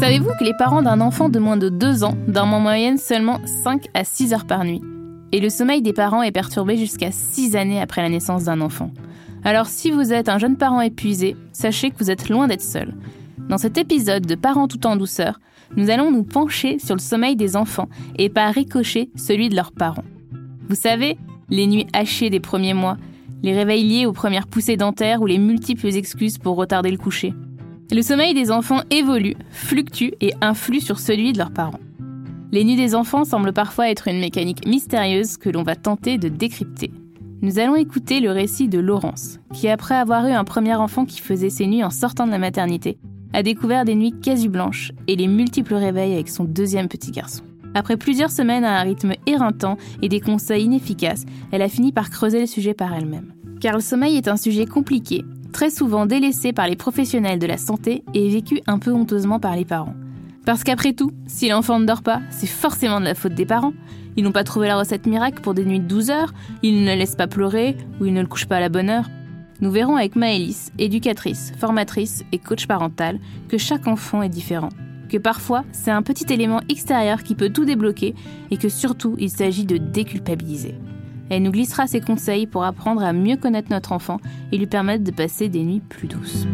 Savez-vous que les parents d'un enfant de moins de 2 ans dorment en moyenne seulement 5 à 6 heures par nuit? Et le sommeil des parents est perturbé jusqu'à 6 années après la naissance d'un enfant. Alors si vous êtes un jeune parent épuisé, sachez que vous êtes loin d'être seul. Dans cet épisode de Parents tout en douceur, nous allons nous pencher sur le sommeil des enfants et par ricochet celui de leurs parents. Vous savez, les nuits hachées des premiers mois, les réveils liés aux premières poussées dentaires ou les multiples excuses pour retarder le coucher. Le sommeil des enfants évolue, fluctue et influe sur celui de leurs parents. Les nuits des enfants semblent parfois être une mécanique mystérieuse que l'on va tenter de décrypter. Nous allons écouter le récit de Laurence, qui après avoir eu un premier enfant qui faisait ses nuits en sortant de la maternité, a découvert des nuits quasi blanches et les multiples réveils avec son deuxième petit garçon. Après plusieurs semaines à un rythme éreintant et des conseils inefficaces, elle a fini par creuser le sujet par elle-même. Car le sommeil est un sujet compliqué très souvent délaissé par les professionnels de la santé et vécu un peu honteusement par les parents. Parce qu'après tout, si l'enfant ne dort pas, c'est forcément de la faute des parents. Ils n'ont pas trouvé la recette miracle pour des nuits de 12 heures, ils ne laissent pas pleurer ou ils ne le couchent pas à la bonne heure. Nous verrons avec Maëlys, éducatrice, formatrice et coach parental, que chaque enfant est différent. Que parfois, c'est un petit élément extérieur qui peut tout débloquer et que surtout, il s'agit de déculpabiliser. Elle nous glissera ses conseils pour apprendre à mieux connaître notre enfant et lui permettre de passer des nuits plus douces.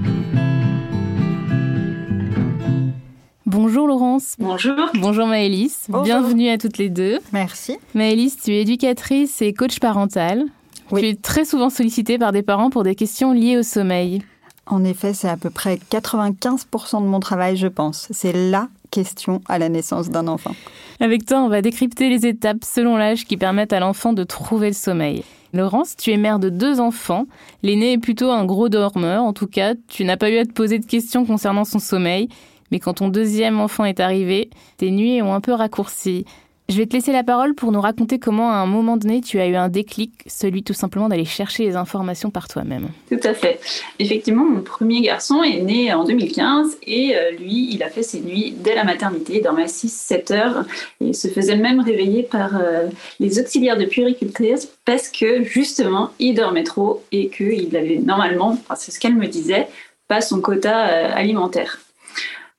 Bonjour Laurence. Bonjour. Bonjour Maëlys. Bienvenue à toutes les deux. Merci. Maëlys, tu es éducatrice et coach parental. Oui. Tu es très souvent sollicitée par des parents pour des questions liées au sommeil. En effet, c'est à peu près 95% de mon travail, je pense. C'est la question à la naissance d'un enfant. Avec toi, on va décrypter les étapes selon l'âge qui permettent à l'enfant de trouver le sommeil. Laurence, tu es mère de deux enfants. L'aîné est plutôt un gros dormeur. En tout cas, tu n'as pas eu à te poser de questions concernant son sommeil. Mais quand ton deuxième enfant est arrivé, tes nuits ont un peu raccourci. Je vais te laisser la parole pour nous raconter comment à un moment donné tu as eu un déclic, celui tout simplement d'aller chercher les informations par toi-même. Tout à fait. Effectivement, mon premier garçon est né en 2015 et euh, lui, il a fait ses nuits dès la maternité, il dormait 6-7 heures et se faisait même réveiller par euh, les auxiliaires de puéricultrice parce que justement, il dormait trop et qu'il avait normalement, c'est ce qu'elle me disait, pas son quota euh, alimentaire.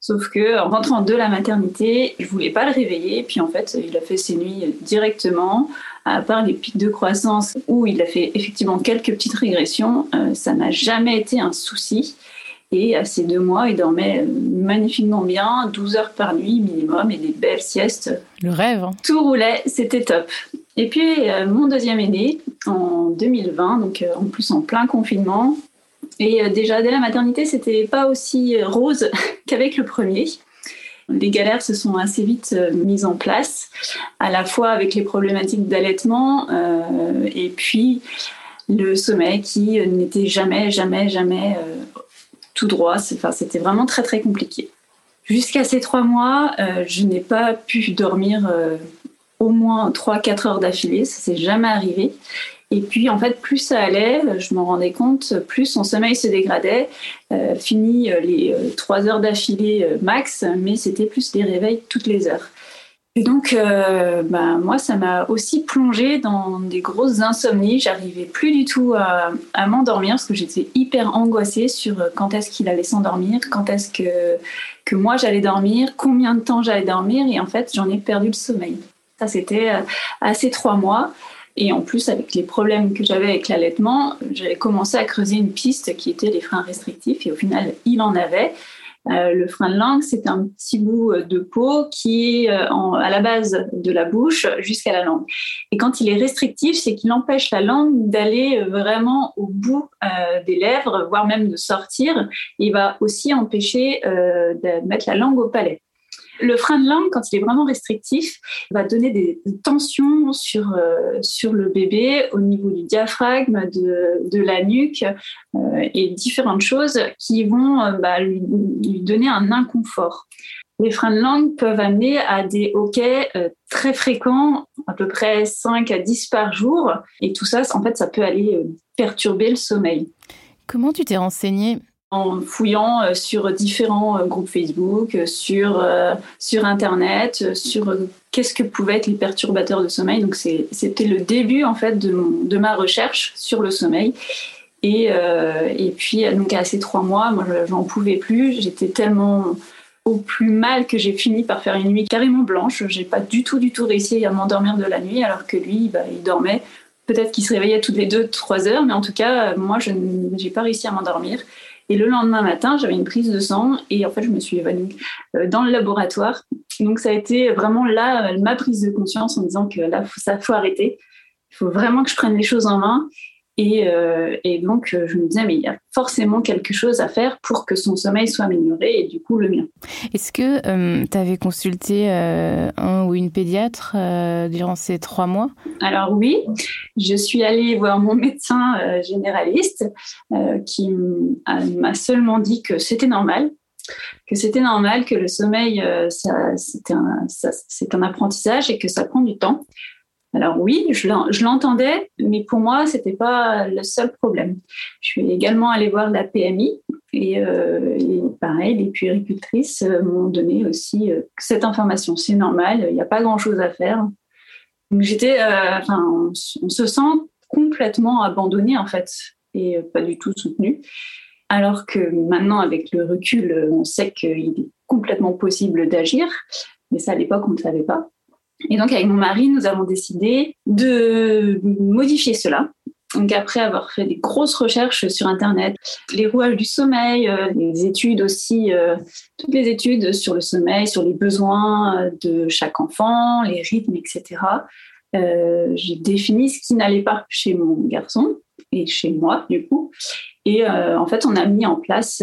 Sauf que en rentrant de la maternité, je voulais pas le réveiller. Puis en fait, il a fait ses nuits directement. À part les pics de croissance où il a fait effectivement quelques petites régressions, euh, ça n'a jamais été un souci. Et à ces deux mois, il dormait magnifiquement bien, 12 heures par nuit minimum et des belles siestes. Le rêve. Hein. Tout roulait, c'était top. Et puis euh, mon deuxième aîné en 2020, donc euh, en plus en plein confinement, et euh, déjà, dès la maternité, c'était pas aussi euh, rose qu'avec le premier. Les galères se sont assez vite euh, mises en place, à la fois avec les problématiques d'allaitement et puis le sommeil qui n'était jamais, jamais, jamais tout droit. C'était vraiment très, très compliqué. Jusqu'à ces trois mois, je n'ai pas pu dormir au moins 3-4 heures d'affilée. Ça s'est jamais arrivé. Et puis, en fait, plus ça allait, je m'en rendais compte, plus son sommeil se dégradait. Euh, fini euh, les euh, trois heures d'affilée euh, max, mais c'était plus des réveils toutes les heures. Et donc, euh, bah, moi, ça m'a aussi plongé dans des grosses insomnies. J'arrivais plus du tout à, à m'endormir parce que j'étais hyper angoissée sur quand est-ce qu'il allait s'endormir, quand est-ce que, que moi j'allais dormir, combien de temps j'allais dormir. Et en fait, j'en ai perdu le sommeil. Ça, c'était ces trois mois. Et en plus, avec les problèmes que j'avais avec l'allaitement, j'avais commencé à creuser une piste qui était les freins restrictifs. Et au final, il en avait. Euh, le frein de langue, c'est un petit bout de peau qui est euh, à la base de la bouche jusqu'à la langue. Et quand il est restrictif, c'est qu'il empêche la langue d'aller vraiment au bout euh, des lèvres, voire même de sortir. Il va aussi empêcher euh, de mettre la langue au palais. Le frein de langue, quand il est vraiment restrictif, va donner des tensions sur, euh, sur le bébé au niveau du diaphragme, de, de la nuque euh, et différentes choses qui vont euh, bah, lui, donner un inconfort. Les freins de langue peuvent amener à des hoquets très fréquents, à peu près 5 à 10 par jour. Et tout ça, en fait, ça peut aller perturber le sommeil. Comment tu t'es renseignée? En fouillant euh, sur différents euh, groupes Facebook, euh, sur, sur Internet, sur qu'est-ce que pouvaient être les perturbateurs de sommeil. Donc c'était le début en fait de, mon, de, ma recherche sur le sommeil. Et, et puis donc à ces trois mois, moi j'en pouvais plus. J'étais tellement au plus mal que j'ai fini par faire une nuit carrément blanche. J'ai pas du tout, du tout réussi à m'endormir de la nuit, alors que lui, bah, il dormait. Peut-être qu'il se réveillait toutes les deux, trois heures, mais en tout cas, moi, je n'ai pas réussi à m'endormir. Et le lendemain matin, j'avais une prise de sang et en fait, je me suis évanouie euh, dans le laboratoire. Donc, ça a été vraiment là ma prise de conscience en disant que là, ça faut arrêter. Il faut vraiment que je prenne les choses en main. Et, euh, et, donc, euh, je me disais, mais il y a forcément quelque chose à faire pour que son sommeil soit amélioré et du coup, le mien. Est-ce que euh, tu avais consulté un ou une pédiatre durant ces trois mois? Alors oui, je suis allée voir mon médecin généraliste qui m'a seulement dit que c'était normal, que c'était normal, que le sommeil, c'est un, un apprentissage et que ça prend du temps. Alors oui, je l'entendais, mais pour moi, c'était pas le seul problème. Je suis également allée voir la PMI et, euh, pareil, les puéricultrices euh, m'ont donné aussi euh, cette information. C'est normal, il n'y a pas grand-chose à faire. Donc enfin, on, se sent complètement abandonné en fait et pas du tout soutenu. Alors que maintenant, avec le recul, on sait qu'il est complètement possible d'agir, mais ça à l'époque on ne savait pas. Et donc, avec mon mari, nous avons décidé de modifier cela. Donc, après avoir fait des grosses recherches sur Internet, les rouages du sommeil, euh, les études aussi, euh, toutes les études sur le sommeil, sur les besoins de chaque enfant, les rythmes, etc., euh, j'ai défini ce qui n'allait pas chez mon garçon et chez moi, du coup. Et en fait, on a mis en place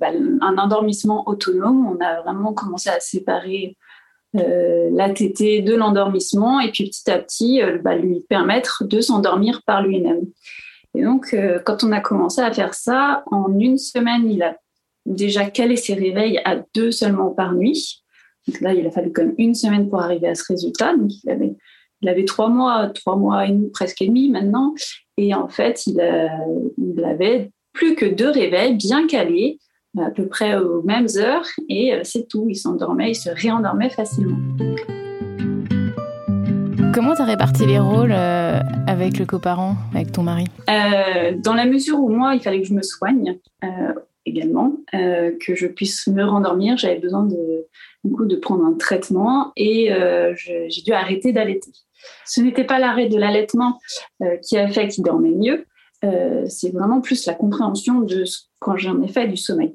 bah, un endormissement autonome. On a vraiment commencé à séparer l'ATT de l'endormissement et puis petit à petit euh, bah, lui permettre de s'endormir par lui-même. Et donc, euh, quand on a commencé à faire ça, en une semaine, il a déjà calé ses réveils à deux seulement par nuit. Donc là, il a fallu comme une semaine pour arriver à ce résultat. Donc, il avait, il avait trois mois, trois mois et presque et demi maintenant. Et en fait, il, il avait plus que deux réveils bien calés à peu près aux mêmes heures et euh, c'est tout. Il s'endormait, il se réendormait facilement. Comment tu as réparti les rôles euh, avec le coparent, avec ton mari? Euh, Dans la mesure où moi, il fallait que je me soigne également, que je puisse me rendormir, j'avais besoin de, coup, de prendre un traitement et j'ai dû arrêter d'allaiter. Ce n'était pas l'arrêt de l'allaitement qui a fait qu'il dormait mieux, c'est vraiment plus la compréhension de ce quand j'en ai fait du sommeil.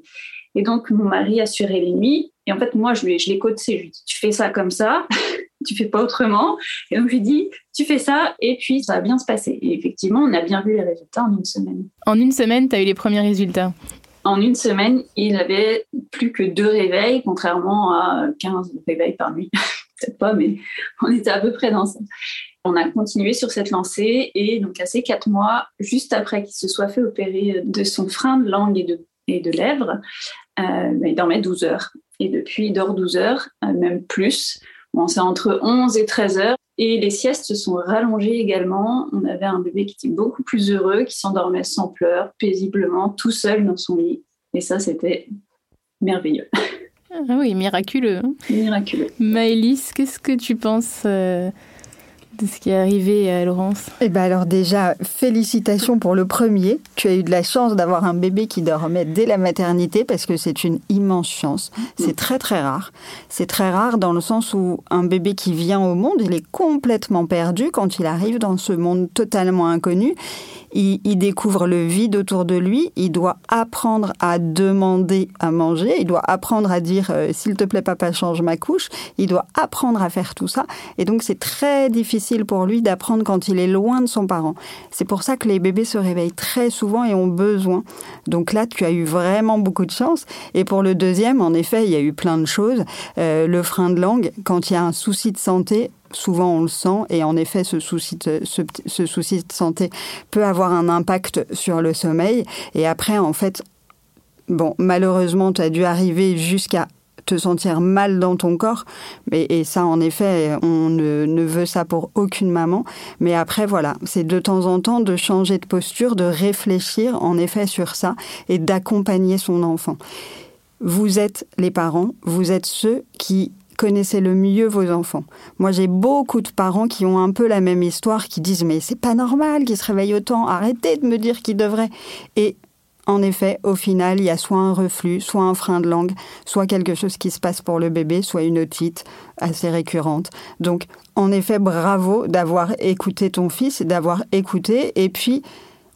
Et donc, mon mari assurait les nuits. Et en fait, moi, je, je l'ai coaché. Je lui ai dit, tu fais ça comme ça, tu fais pas autrement. Et donc, je lui ai dit, tu fais ça, et puis ça va bien se passer. Et effectivement, on a bien vu les résultats en une semaine. En une semaine, tu as eu les premiers résultats? En une semaine, il avait plus que deux réveils, contrairement à 15 réveils par nuit. Peut-être pas, mais on était à peu près dans ça. On a continué sur cette lancée et donc à ces quatre mois, juste après qu'il se soit fait opérer de son frein de langue et de, et de lèvres, euh, il dormait 12 heures. Et depuis, il dort 12 heures, euh, même plus. Bon, c'est entre 11 et 13 heures. Et les siestes se sont rallongées également. On avait un bébé qui était beaucoup plus heureux, qui s'endormait sans pleurs, paisiblement, tout seul dans son lit. Et ça, c'était merveilleux. Ah oui, miraculeux. Hein. miraculeux. Maëlys, qu'est-ce que tu penses euh, de ce qui est arrivé à Laurence Eh bien alors déjà, félicitations pour le premier. Tu as eu de la chance d'avoir un bébé qui dormait dès la maternité parce que c'est une immense chance. C'est très très rare. C'est très rare dans le sens où un bébé qui vient au monde, il est complètement perdu quand il arrive dans ce monde totalement inconnu il, découvre le vide autour de lui, il doit apprendre à demander à manger, il doit apprendre à dire euh, s'il te plaît papa change ma couche, il doit apprendre à faire tout ça et donc c'est très difficile pour lui d'apprendre quand il est loin de son parent. C'est pour ça que les bébés se réveillent très souvent et ont besoin. Donc là tu as eu vraiment beaucoup de chance et pour le deuxième en effet il y a eu plein de choses. Euh, le frein de langue, quand il y a un souci de santé, souvent on le sent et en effet ce souci, de, ce, souci de santé peut avoir un impact sur le sommeil et après en fait bon malheureusement tu as dû arriver jusqu'à te sentir mal dans ton corps. Mais, et ça, en effet, on ne, veut ça pour aucune maman. Mais après, voilà, c'est de temps en temps de changer de posture, de réfléchir en effet sur ça et d'accompagner son enfant. Vous êtes les parents, vous êtes ceux qui connaissez le mieux vos enfants. Moi, j'ai beaucoup de parents qui ont un peu la même histoire, qui disent mais c'est pas normal qu'ils se réveillent autant, arrêtez de me dire qu'ils devraient. Et en effet, au final, il y a soit un reflux, soit un frein de langue, soit quelque chose qui se passe pour le bébé, soit une otite assez récurrente. Donc, en effet, bravo d'avoir écouté ton fils, d'avoir écouté, et puis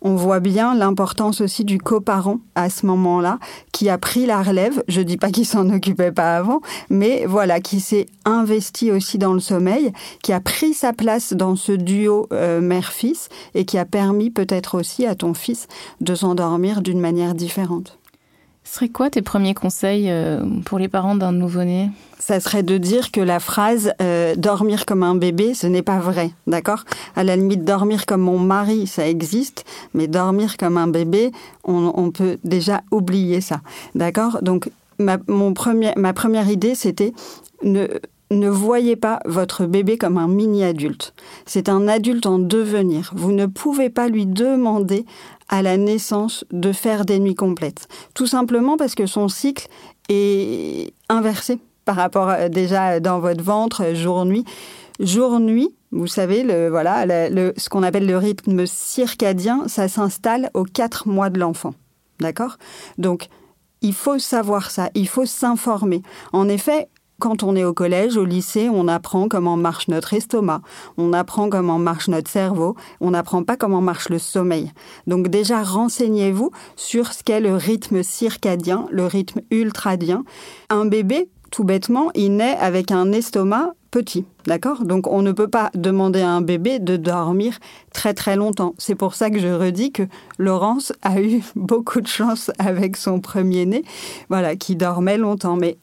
on voit bien l'importance aussi du coparent à ce moment-là, qui a pris la relève. Je dis pas qu'il s'en occupait pas avant, mais voilà, qui s'est investi aussi dans le sommeil, qui a pris sa place dans ce duo euh, mère-fils et qui a permis peut-être aussi à ton fils de s'endormir d'une manière différente. Serait quoi tes premiers conseils euh, pour les parents d'un nouveau-né? Ça serait de dire que la phrase euh, dormir comme un bébé, ce n'est pas vrai, d'accord? À la limite, dormir comme mon mari, ça existe, mais dormir comme un bébé, on, peut déjà oublier ça, d'accord? Donc, ma, mon ma première idée, c'était ne, ne voyez pas votre bébé comme un mini-adulte. C'est un adulte en devenir. Vous ne pouvez pas lui demander à la naissance de faire des nuits complètes. Tout simplement parce que son cycle est inversé par rapport euh, déjà dans votre ventre jour-nuit. Jour-nuit, vous savez, le, voilà, ce qu'on appelle le rythme circadien, ça s'installe aux quatre mois de l'enfant. D'accord? Donc, il faut savoir ça, il faut s'informer. En effet, quand on est au collège, au lycée, on apprend comment marche notre estomac, on apprend comment marche notre cerveau, on n'apprend pas comment marche le sommeil. Donc déjà, renseignez-vous sur ce qu'est le rythme circadien, le rythme ultradien. Un bébé, tout bêtement, il naît avec un estomac petit, d'accord? Donc on ne peut pas demander à un bébé de dormir très très longtemps. C'est pour ça que je redis que Laurence a eu beaucoup de chance avec son premier-né, voilà, qui dormait longtemps. Mais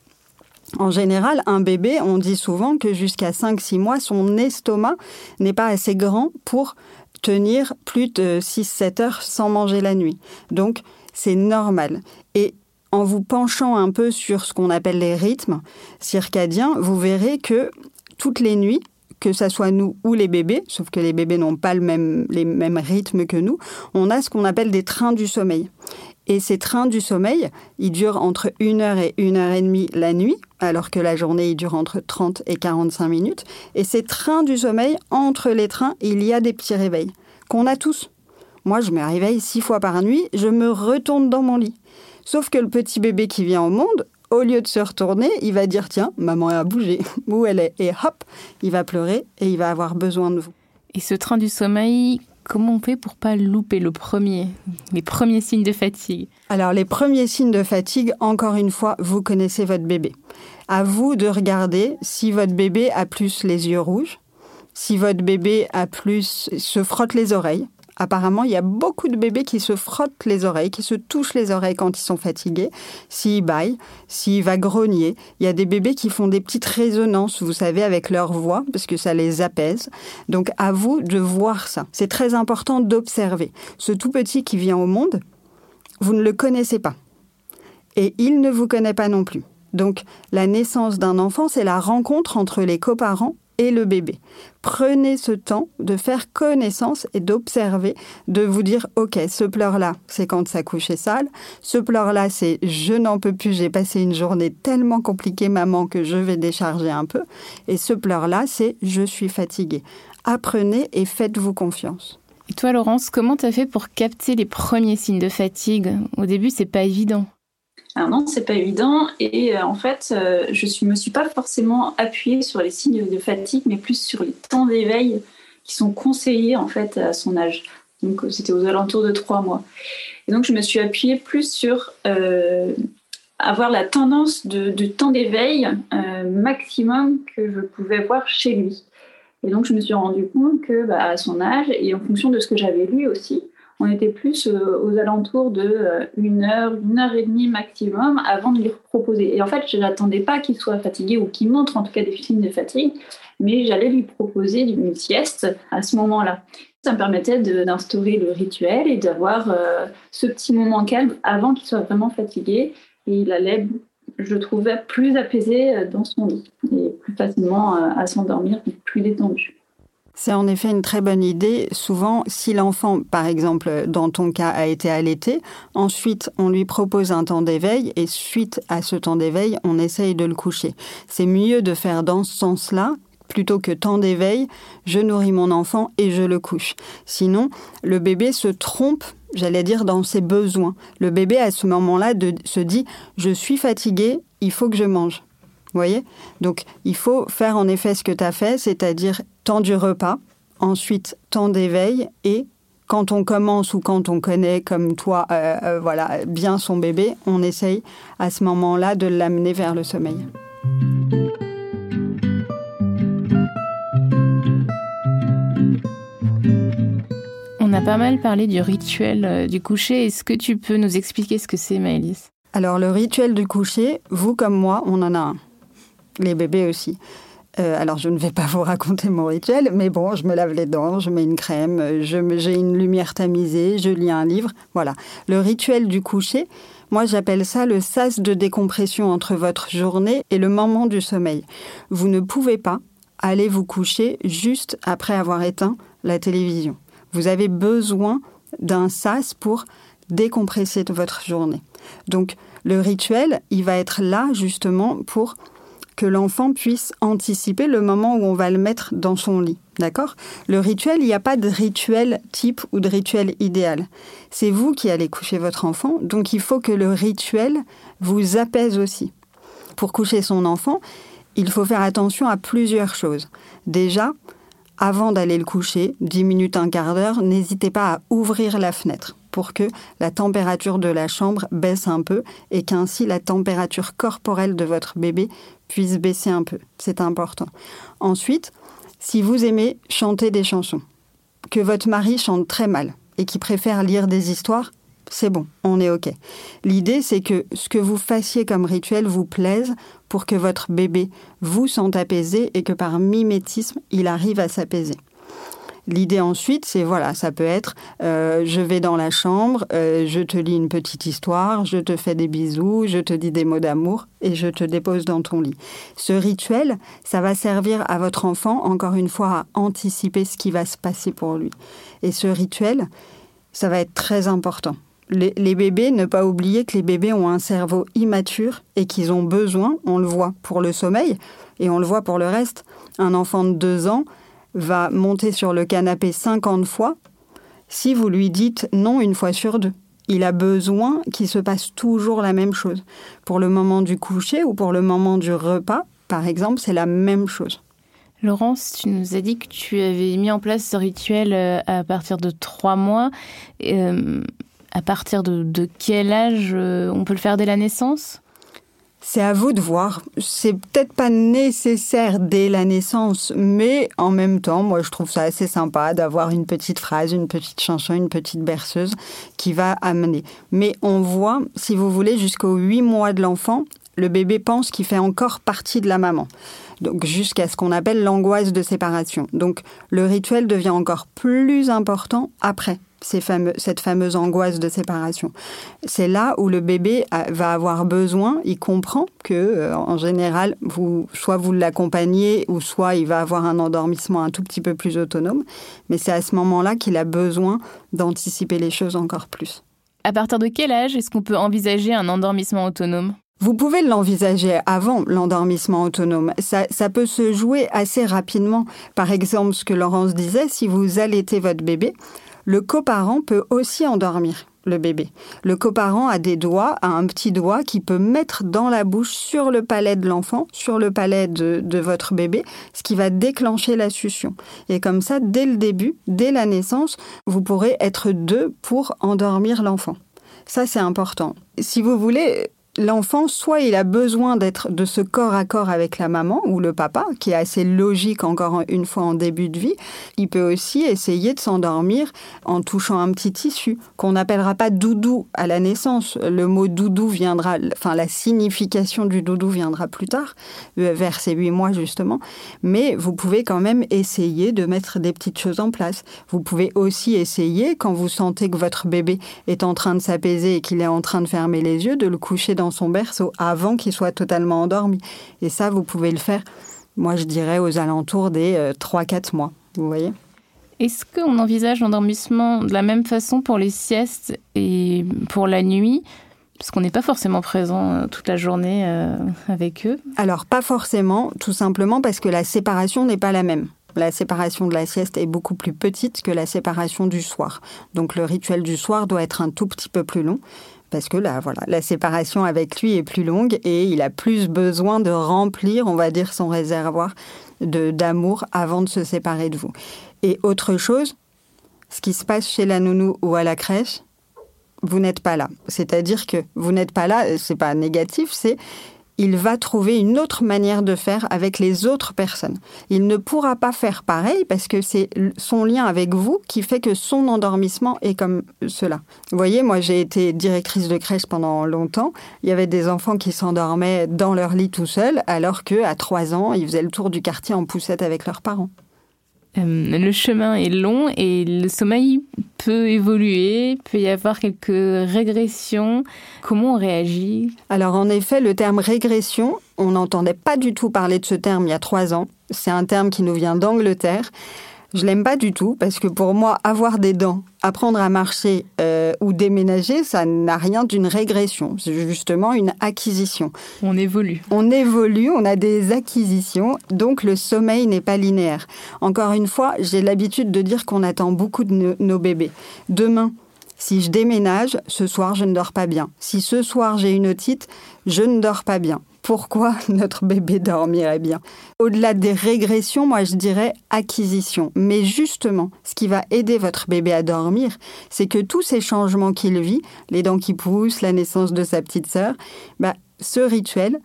en général, un bébé, on dit souvent que jusqu'à 5-6 mois, son estomac n'est pas assez grand pour tenir plus de 6-7 heures sans manger la nuit. Donc, c'est normal. Et en vous penchant un peu sur ce qu'on appelle les rythmes circadiens, vous verrez que toutes les nuits, que ce soit nous ou les bébés, sauf que les bébés n'ont pas les mêmes rythmes que nous, on a ce qu'on appelle des trains du sommeil. Et ces trains du sommeil, ils durent entre une heure et une heure et demie la nuit, alors que la journée, il dure entre 30 et 45 minutes. Et ces trains du sommeil, entre les trains, il y a des petits réveils qu'on a tous. Moi, je me réveille six fois par nuit, je me retourne dans mon lit. Sauf que le petit bébé qui vient au monde, au lieu de se retourner, il va dire tiens, maman a bougé, où elle est, et hop, il va pleurer et il va avoir besoin de vous. Et ce train du sommeil, comment on fait pour pas louper le premier, les premiers signes de fatigue? Alors les premiers signes de fatigue, encore une fois, vous connaissez votre bébé. À vous de regarder si votre bébé a plus les yeux rouges, si votre bébé a plus se frotte les oreilles, Apparemment, il y a beaucoup de bébés qui se frottent les oreilles, qui se touchent les oreilles quand ils sont fatigués, s'ils baillent, s'ils va grogner. Il y a des bébés qui font des petites résonances, vous savez, avec leur voix, parce que ça les apaise. Donc, à vous de voir ça. C'est très important d'observer. Ce tout petit qui vient au monde, vous ne le connaissez pas. Et il ne vous connaît pas non plus. Donc, la naissance d'un enfant, c'est la rencontre entre les coparents et le bébé. Prenez ce temps de faire connaissance et d'observer, de vous dire, OK, ce pleur-là, c'est quand sa couche est sale. Ce pleur-là, c'est je n'en peux plus, j'ai passé une journée tellement compliquée, maman, que je vais décharger un peu. Et ce pleur-là, c'est je suis fatiguée. Apprenez et faites-vous confiance. Et toi, Laurence, comment tu as fait pour capter les premiers signes de fatigue? Au début, c'est pas évident. Alors non, c'est pas évident. Et euh, en fait, euh, je ne me suis pas forcément appuyée sur les signes de fatigue, mais plus sur les temps d'éveil qui sont conseillés en fait à son âge. Donc euh, c'était aux alentours de trois mois. Et donc je me suis appuyée plus sur avoir la tendance de, temps d'éveil maximum que je pouvais voir chez lui. Et donc je me suis rendu compte que bah, à son âge et en fonction de ce que j'avais lu aussi, on était plus euh, aux alentours de euh, une heure, une heure et demie maximum avant de lui proposer. Et en fait, je n'attendais pas qu'il soit fatigué ou qu'il montre en tout cas des signes de fatigue, mais j'allais lui proposer une sieste à ce moment-là. Ça me permettait d'instaurer le rituel et d'avoir euh, ce petit moment calme avant qu'il soit vraiment fatigué. Et il allait, je trouvais, plus apaisé dans son lit et plus facilement à s'endormir, plus détendu. C'est en effet une très bonne idée. Souvent, si l'enfant, par exemple, dans ton cas, a été allaité, ensuite on lui propose un temps d'éveil et suite à ce temps d'éveil, on essaye de le coucher. C'est mieux de faire dans ce sens-là plutôt que temps d'éveil, je nourris mon enfant et je le couche. Sinon, le bébé se trompe j'allais dire dans ses besoins. Le bébé à ce moment-là se dit je suis fatigué, il faut que je mange. Vous voyez? Donc il faut faire en effet ce que tu as fait, c'est-à-dire temps du repas, ensuite temps d'éveil et quand on commence ou quand on connaît comme toi euh, euh, voilà bien son bébé, on essaye à ce moment-là de l'amener vers le sommeil. On a pas mal parlé du rituel euh, du coucher. Est-ce que tu peux nous expliquer ce que c'est, Maëlys? Alors, le rituel du coucher, vous comme moi, on en a un. Les bébés aussi. Euh, alors, je ne vais pas vous raconter mon rituel, mais bon, je me lave les dents, je mets une crème, j'ai une lumière tamisée, je lis un livre. Voilà. Le rituel du coucher, moi, j'appelle ça le sas de décompression entre votre journée et le moment du sommeil. Vous ne pouvez pas aller vous coucher juste après avoir éteint la télévision. Vous avez besoin d'un sas pour décompresser votre journée. Donc le rituel, il va être là justement pour que l'enfant puisse anticiper le moment où on va le mettre dans son lit. D'accord? Le rituel, il n'y a pas de rituel type ou de rituel idéal. C'est vous qui allez coucher votre enfant, donc il faut que le rituel vous apaise aussi. Pour coucher son enfant, il faut faire attention à plusieurs choses. Déjà, avant d'aller le coucher, 10 minutes, un quart d'heure, n'hésitez pas à ouvrir la fenêtre pour que la température de la chambre baisse un peu et qu'ainsi la température corporelle de votre bébé puisse baisser un peu. C'est important. Ensuite, si vous aimez chanter des chansons, que votre mari chante très mal et qui préfère lire des histoires, c'est bon, on est OK. L'idée, c'est que ce que vous fassiez comme rituel vous plaise pour que votre bébé vous sente apaisé et que par mimétisme, il arrive à s'apaiser. L'idée ensuite, c'est voilà, ça peut être euh, je vais dans la chambre, euh, je te lis une petite histoire, je te fais des bisous, je te dis des mots d'amour et je te dépose dans ton lit. Ce rituel, ça va servir à votre enfant, encore une fois, à anticiper ce qui va se passer pour lui. Et ce rituel, ça va être très important les, bébés, ne pas oublier que les bébés ont un cerveau immature et qu'ils ont besoin, on le voit pour le sommeil et on le voit pour le reste. Un enfant de deux ans va monter sur le canapé 50 fois si vous lui dites non une fois sur deux. Il a besoin qu'il se passe toujours la même chose. Pour le moment du coucher ou pour le moment du repas, par exemple, c'est la même chose. Laurence, tu nous as dit que tu avais mis en place ce rituel euh, à partir de trois mois. Euh, à partir de, quel âge euh, on peut le faire dès la naissance? C'est à vous de voir. C'est peut-être pas nécessaire dès la naissance, mais en même temps, moi, je trouve ça assez sympa d'avoir une petite phrase, une petite chanson, une petite berceuse qui va amener. Mais on voit, si vous voulez, jusqu'aux 8 mois de l'enfant, le bébé pense qu'il fait encore partie de la maman. Donc jusqu'à ce qu'on appelle l'angoisse de séparation. Donc le rituel devient encore plus important après cette fameuse angoisse de séparation. C'est là où le bébé va avoir besoin, il comprend que euh, en général, vous, soit vous l'accompagnez ou soit il va avoir un endormissement un tout petit peu plus autonome, mais c'est à ce moment-là qu'il a besoin d'anticiper les choses encore plus. À partir de quel âge est-ce qu'on peut envisager un endormissement autonome? Vous pouvez l'envisager avant l'endormissement autonome. Ça, ça, peut se jouer assez rapidement. Par exemple, ce que Laurence disait, si vous allaitez votre bébé, le coparent peut aussi endormir le bébé. Le coparent a des doigts, a un petit doigt qui peut mettre dans la bouche sur le palais de l'enfant, sur le palais de, de, votre bébé, ce qui va déclencher la succion. Et comme ça, dès le début, dès la naissance, vous pourrez être deux pour endormir l'enfant. Ça, c'est important. Si vous voulez, l'enfant, soit il a besoin d'être de ce corps à corps avec la maman ou le papa, qui est assez logique encore une fois en début de vie. Il peut aussi essayer de s'endormir en touchant un petit tissu qu'on n'appellera pas doudou à la naissance. Le mot doudou viendra, enfin la signification du doudou viendra plus tard, euh, vers ces huit mois justement. Mais vous pouvez quand même essayer de mettre des petites choses en place. Vous pouvez aussi essayer, quand vous sentez que votre bébé est en train de s'apaiser et qu'il est en train de fermer les yeux, de le coucher dans son berceau avant qu'il soit totalement endormi. Et ça, vous pouvez le faire, moi je dirais, aux alentours des 3-4 euh, mois. Vous voyez Est-ce qu'on envisage l'endormissement de la même façon pour les siestes et pour la nuit? Parce qu'on n'est pas forcément présent euh, toute la journée euh, avec eux Alors, pas forcément, tout simplement parce que la séparation n'est pas la même. la séparation de la sieste est beaucoup plus petite que la séparation du soir. Donc le rituel du soir doit être un tout petit peu plus long parce que là, voilà, la séparation avec lui est plus longue et il a plus besoin de remplir, on va dire, son réservoir d'amour avant de se séparer de vous. Et autre chose, ce qui se passe chez la nounou ou à la crèche, vous n'êtes pas là. C'est-à-dire que vous n'êtes pas là, c'est pas négatif, c'est il va trouver une autre manière de faire avec les autres personnes. Il ne pourra pas faire pareil parce que c'est son lien avec vous qui fait que son endormissement est comme cela. Vous voyez, moi j'ai été directrice de crèche pendant longtemps. Il y avait des enfants qui s'endormaient dans leur lit tout seuls alors que à trois ans, ils faisaient le tour du quartier en poussette avec leurs parents. Euh, le chemin est long et le sommeil peut évoluer, peut y avoir quelques régressions. Comment on réagit? Alors en effet, le terme régression, on n'entendait pas du tout parler de ce terme il y a trois ans. C'est un terme qui nous vient d'Angleterre. Je l'aime pas du tout parce que pour moi, avoir des dents, apprendre à marcher euh, ou déménager, ça n'a rien d'une régression. C'est justement une acquisition. On évolue. On évolue, on a des acquisitions, donc le sommeil n'est pas linéaire. Encore une fois, j'ai l'habitude de dire qu'on attend beaucoup de nos bébés. Demain, si je déménage, ce soir, je ne dors pas bien. Si ce soir, j'ai une otite, je ne dors pas bien pourquoi notre bébé dormirait bien. Au-delà des régressions, moi je dirais acquisition. Mais justement, ce qui va aider votre bébé à dormir, c'est que tous ces changements qu'il vit, les dents qui poussent, la naissance de sa petite sœur, bah, ce rituel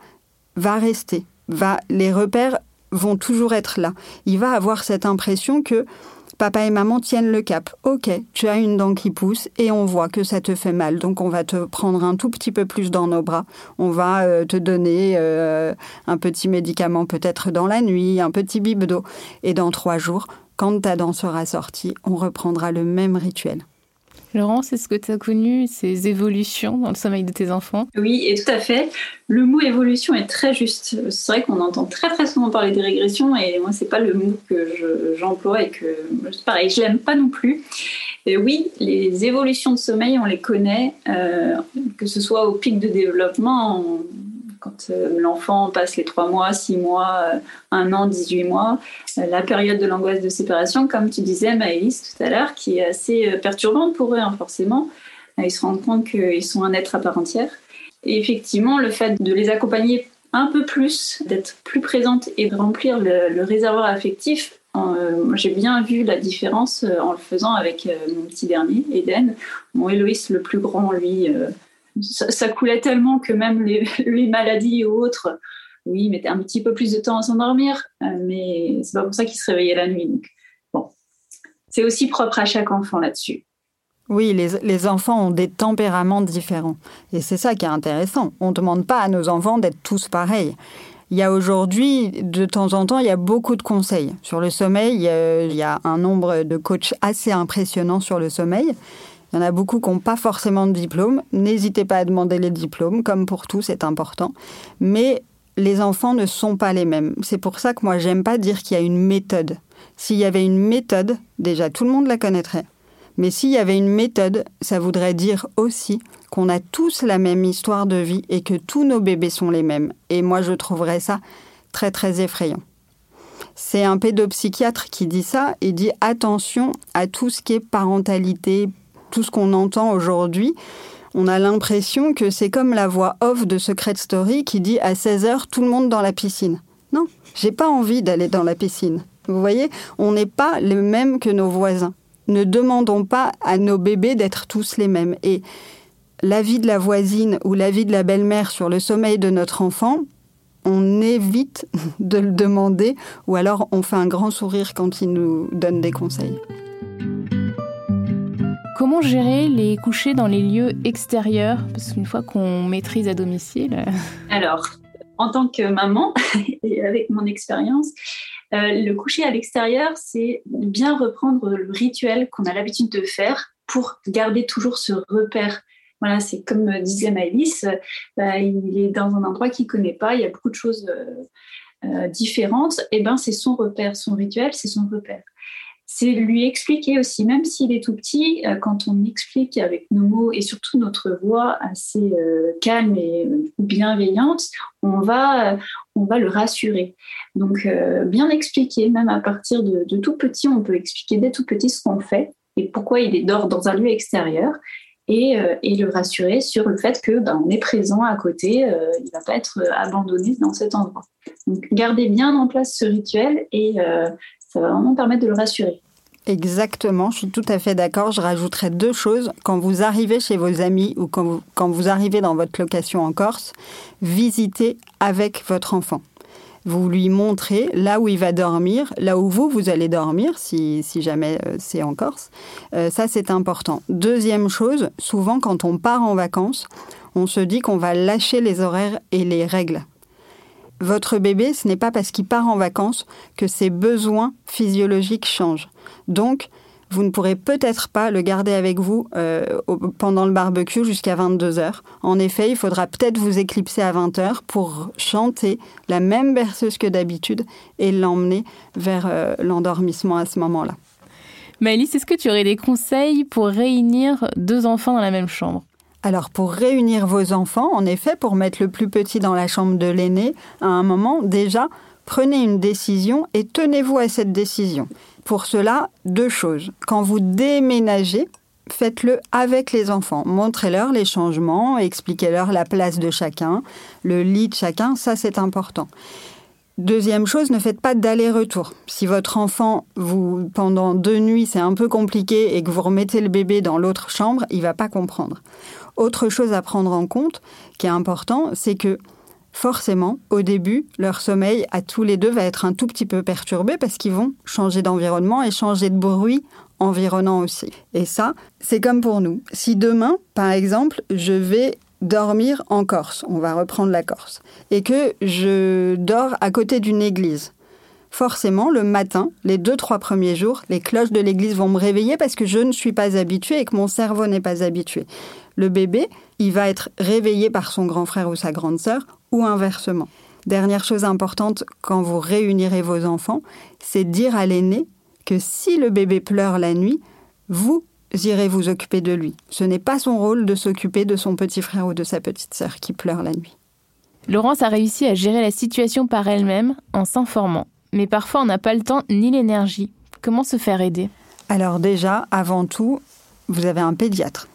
va rester. Va, les repères vont toujours être là. Il va avoir cette impression que Papa et maman tiennent le cap. Ok, tu as une dent qui pousse et on voit que ça te fait mal. Donc on va te prendre un tout petit peu plus dans nos bras. On va euh, te donner euh, un petit médicament peut-être dans la nuit, un petit bib d'eau. Et dans trois jours, quand ta dent sera sortie, on reprendra le même rituel. Laurence, est-ce que tu as connu ces évolutions dans le sommeil de tes enfants? Oui, et tout à fait. Le mot évolution est très juste. C'est vrai qu'on entend très très souvent parler des régressions et moi c'est pas le mot que j'emploie et que pareil, je l'aime pas non plus. Et oui, les évolutions de sommeil, on les connaît, euh, que ce soit au pic de développement, quand euh, l'enfant passe les 3 mois, 6 mois, 1 euh, an, 18 mois, euh, la période de l'angoisse de séparation, comme tu disais, Maëlys, tout à l'heure, qui est assez perturbante pour eux, hein, forcément. Ils se rendent compte qu'ils sont un être à part entière. Et effectivement, le fait de les accompagner un peu plus, d'être plus présente et de remplir le, réservoir affectif, j'ai bien vu la différence en le faisant avec mon petit dernier, Eden. Mon Héloïse, le plus grand, lui, ça, coulait tellement que même les, maladies ou autres, oui, mettaient un petit peu plus de temps à s'endormir, euh, mais c'est pas pour ça qu'ils se réveillaient la nuit. Bon, c'est aussi propre à chaque enfant là-dessus. Oui, les, enfants ont des tempéraments différents. Et c'est ça qui est intéressant. On ne demande pas à nos enfants d'être tous pareils. Il y a aujourd'hui, de temps en temps, il y a beaucoup de conseils sur le sommeil. Il y a un nombre de coachs assez impressionnant sur le sommeil. Il y en a beaucoup qui n'ont pas forcément de diplôme. N'hésitez pas à demander les diplômes, comme pour tout, c'est important. Mais les enfants ne sont pas les mêmes. C'est pour ça que moi, j'aime pas dire qu'il y a une méthode. S'il y avait une méthode, déjà, tout le monde la connaîtrait. Mais s'il y avait une méthode, ça voudrait dire aussi qu'on a tous la même histoire de vie et que tous nos bébés sont les mêmes. Et moi, je trouverais ça très, très effrayant. C'est un pédopsychiatre qui dit ça et dit attention à tout ce qui est parentalité, tout ce qu'on entend aujourd'hui, on a l'impression que c'est comme la voix off de Secret Story qui dit à 16h tout le monde dans la piscine. Non, j'ai pas envie d'aller dans la piscine. Vous voyez, on n'est pas les mêmes que nos voisins. Ne demandons pas à nos bébés d'être tous les mêmes. Et l'avis de la voisine ou l'avis de la belle-mère sur le sommeil de notre enfant, on évite de le demander ou alors on fait un grand sourire quand il nous donne des conseils. Comment gérer les couchers dans les lieux extérieurs? Parce qu'une fois qu'on maîtrise à domicile. Euh, Alors, en tant que maman, et avec mon expérience, euh, le coucher à l'extérieur, c'est bien reprendre le rituel qu'on a l'habitude de faire pour garder toujours ce repère. Voilà, c'est comme disait Maëlys, bah, il est dans un endroit qu'il ne connaît pas, il y a beaucoup de choses euh, différentes, et ben c'est son repère, son rituel, c'est son repère. C'est lui expliquer aussi, même s'il est tout petit, euh, quand on explique avec nos mots et surtout notre voix assez euh, calme et euh, bienveillante, on va, on va le rassurer. Donc, bien expliquer, même à partir de, tout petit, on peut expliquer dès tout petit ce qu'on fait et pourquoi il dort dans un lieu extérieur. Et, et, le rassurer sur le fait que ben, on est présent à côté, il ne va pas être abandonné dans cet endroit. Donc gardez bien en place ce rituel et ça va vraiment permettre de le rassurer. Exactement, je suis tout à fait d'accord. Je rajouterais deux choses. Quand vous arrivez chez vos amis ou quand vous, arrivez dans votre location en Corse, visitez avec votre enfant. Vous lui montrez là où il va dormir, là où vous, vous allez dormir, si, si jamais euh, c'est en Corse. Euh, ça, c'est important. Deuxième chose, souvent quand on part en vacances, on se dit qu'on va lâcher les horaires et les règles votre bébé, ce n'est pas parce qu'il part en vacances que ses besoins physiologiques changent. Donc, vous ne pourrez peut-être pas le garder avec vous euh, pendant le barbecue jusqu'à 22 heures. En effet, il faudra peut-être vous éclipser à 20 heures pour chanter la même berceuse que d'habitude et l'emmener vers euh, l'endormissement à ce moment-là. Maëlys, est-ce que tu aurais des conseils pour réunir deux enfants dans la même chambre? Alors pour réunir vos enfants, en effet, pour mettre le plus petit dans la chambre de l'aîné, à un moment, déjà, prenez une décision et tenez-vous à cette décision. Pour cela, deux choses. Quand vous déménagez, faites-le avec les enfants. Montrez-leur les changements, expliquez-leur la place de chacun, le lit de chacun, ça c'est important. Deuxième chose, ne faites pas d'aller-retour. Si votre enfant, vous, pendant deux nuits, c'est un peu compliqué et que vous remettez le bébé dans l'autre chambre, il va pas comprendre. Autre chose à prendre en compte, qui est important, c'est que forcément, au début, leur sommeil à tous les deux va être un tout petit peu perturbé parce qu'ils vont changer d'environnement et changer de bruit environnant aussi. Et ça, c'est comme pour nous. Si demain, par exemple, je vais dormir en Corse, on va reprendre la Corse, et que je dors à côté d'une église, forcément, le matin, les deux, trois premiers jours, les cloches de l'église vont me réveiller parce que je ne suis pas habituée et que mon cerveau n'est pas habitué le bébé, il va être réveillé par son grand frère ou sa grande sœur, ou inversement. Dernière chose importante quand vous réunirez vos enfants, c'est dire à l'aîné que si le bébé pleure la nuit, vous irez vous occuper de lui. Ce n'est pas son rôle de s'occuper de son petit frère ou de sa petite sœur qui pleure la nuit. Laurence a réussi à gérer la situation par elle-même en s'informant. Mais parfois on n'a pas le temps ni l'énergie. Comment se faire aider? Alors déjà, avant tout, vous avez un pédiatre.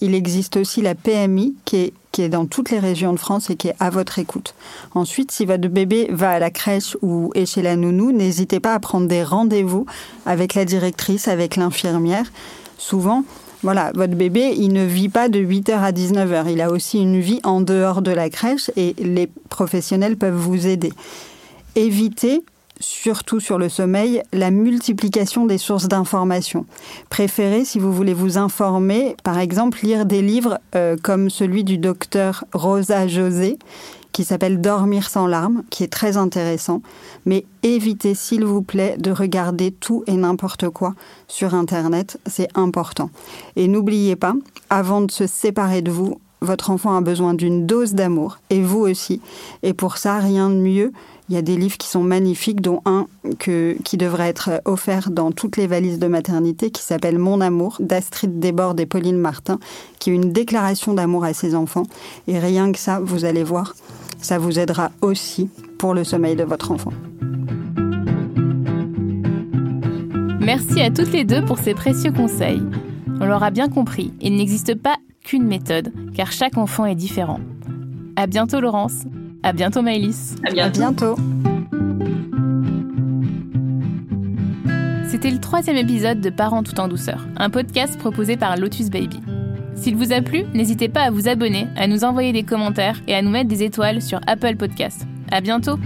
Il existe aussi la PMI qui est, qui est dans toutes les régions de France et qui est à votre écoute. Ensuite, si votre bébé va à la crèche ou est chez la nounou, n'hésitez pas à prendre des rendez-vous avec la directrice, avec l'infirmière. Souvent, voilà, votre bébé, il ne vit pas de 8h à 19h. Il a aussi une vie en dehors de la crèche et les professionnels peuvent vous aider. Évitez surtout sur le sommeil, la multiplication des sources d'informations. Préférez, si vous voulez vous informer, par exemple, lire des livres euh, comme celui du docteur Rosa José, qui s'appelle Dormir sans larmes, qui est très intéressant. Mais évitez, s'il vous plaît, de regarder tout et n'importe quoi sur Internet. C'est important. Et n'oubliez pas, avant de se séparer de vous, votre enfant a besoin d'une dose d'amour, et vous aussi. Et pour ça, rien de mieux il y a des livres qui sont magnifiques, dont un qui devrait être offert dans toutes les valises de maternité, qui s'appelle Mon amour, d'Astrid Desbordes et Pauline Martin, qui est une déclaration d'amour à ses enfants. Et rien que ça, vous allez voir, ça vous aidera aussi pour le sommeil de votre enfant. Merci à toutes les deux pour ces précieux conseils. On l'aura bien compris, il n'existe pas qu'une méthode, car chaque enfant est différent. À bientôt Laurence. À bientôt Maëlys. À bientôt. C'était le troisième épisode de Parents tout en douceur, un podcast proposé par Lotus Baby. S'il vous a plu, n'hésitez pas à vous abonner, à nous envoyer des commentaires et à nous mettre des étoiles sur Apple Podcasts. À bientôt!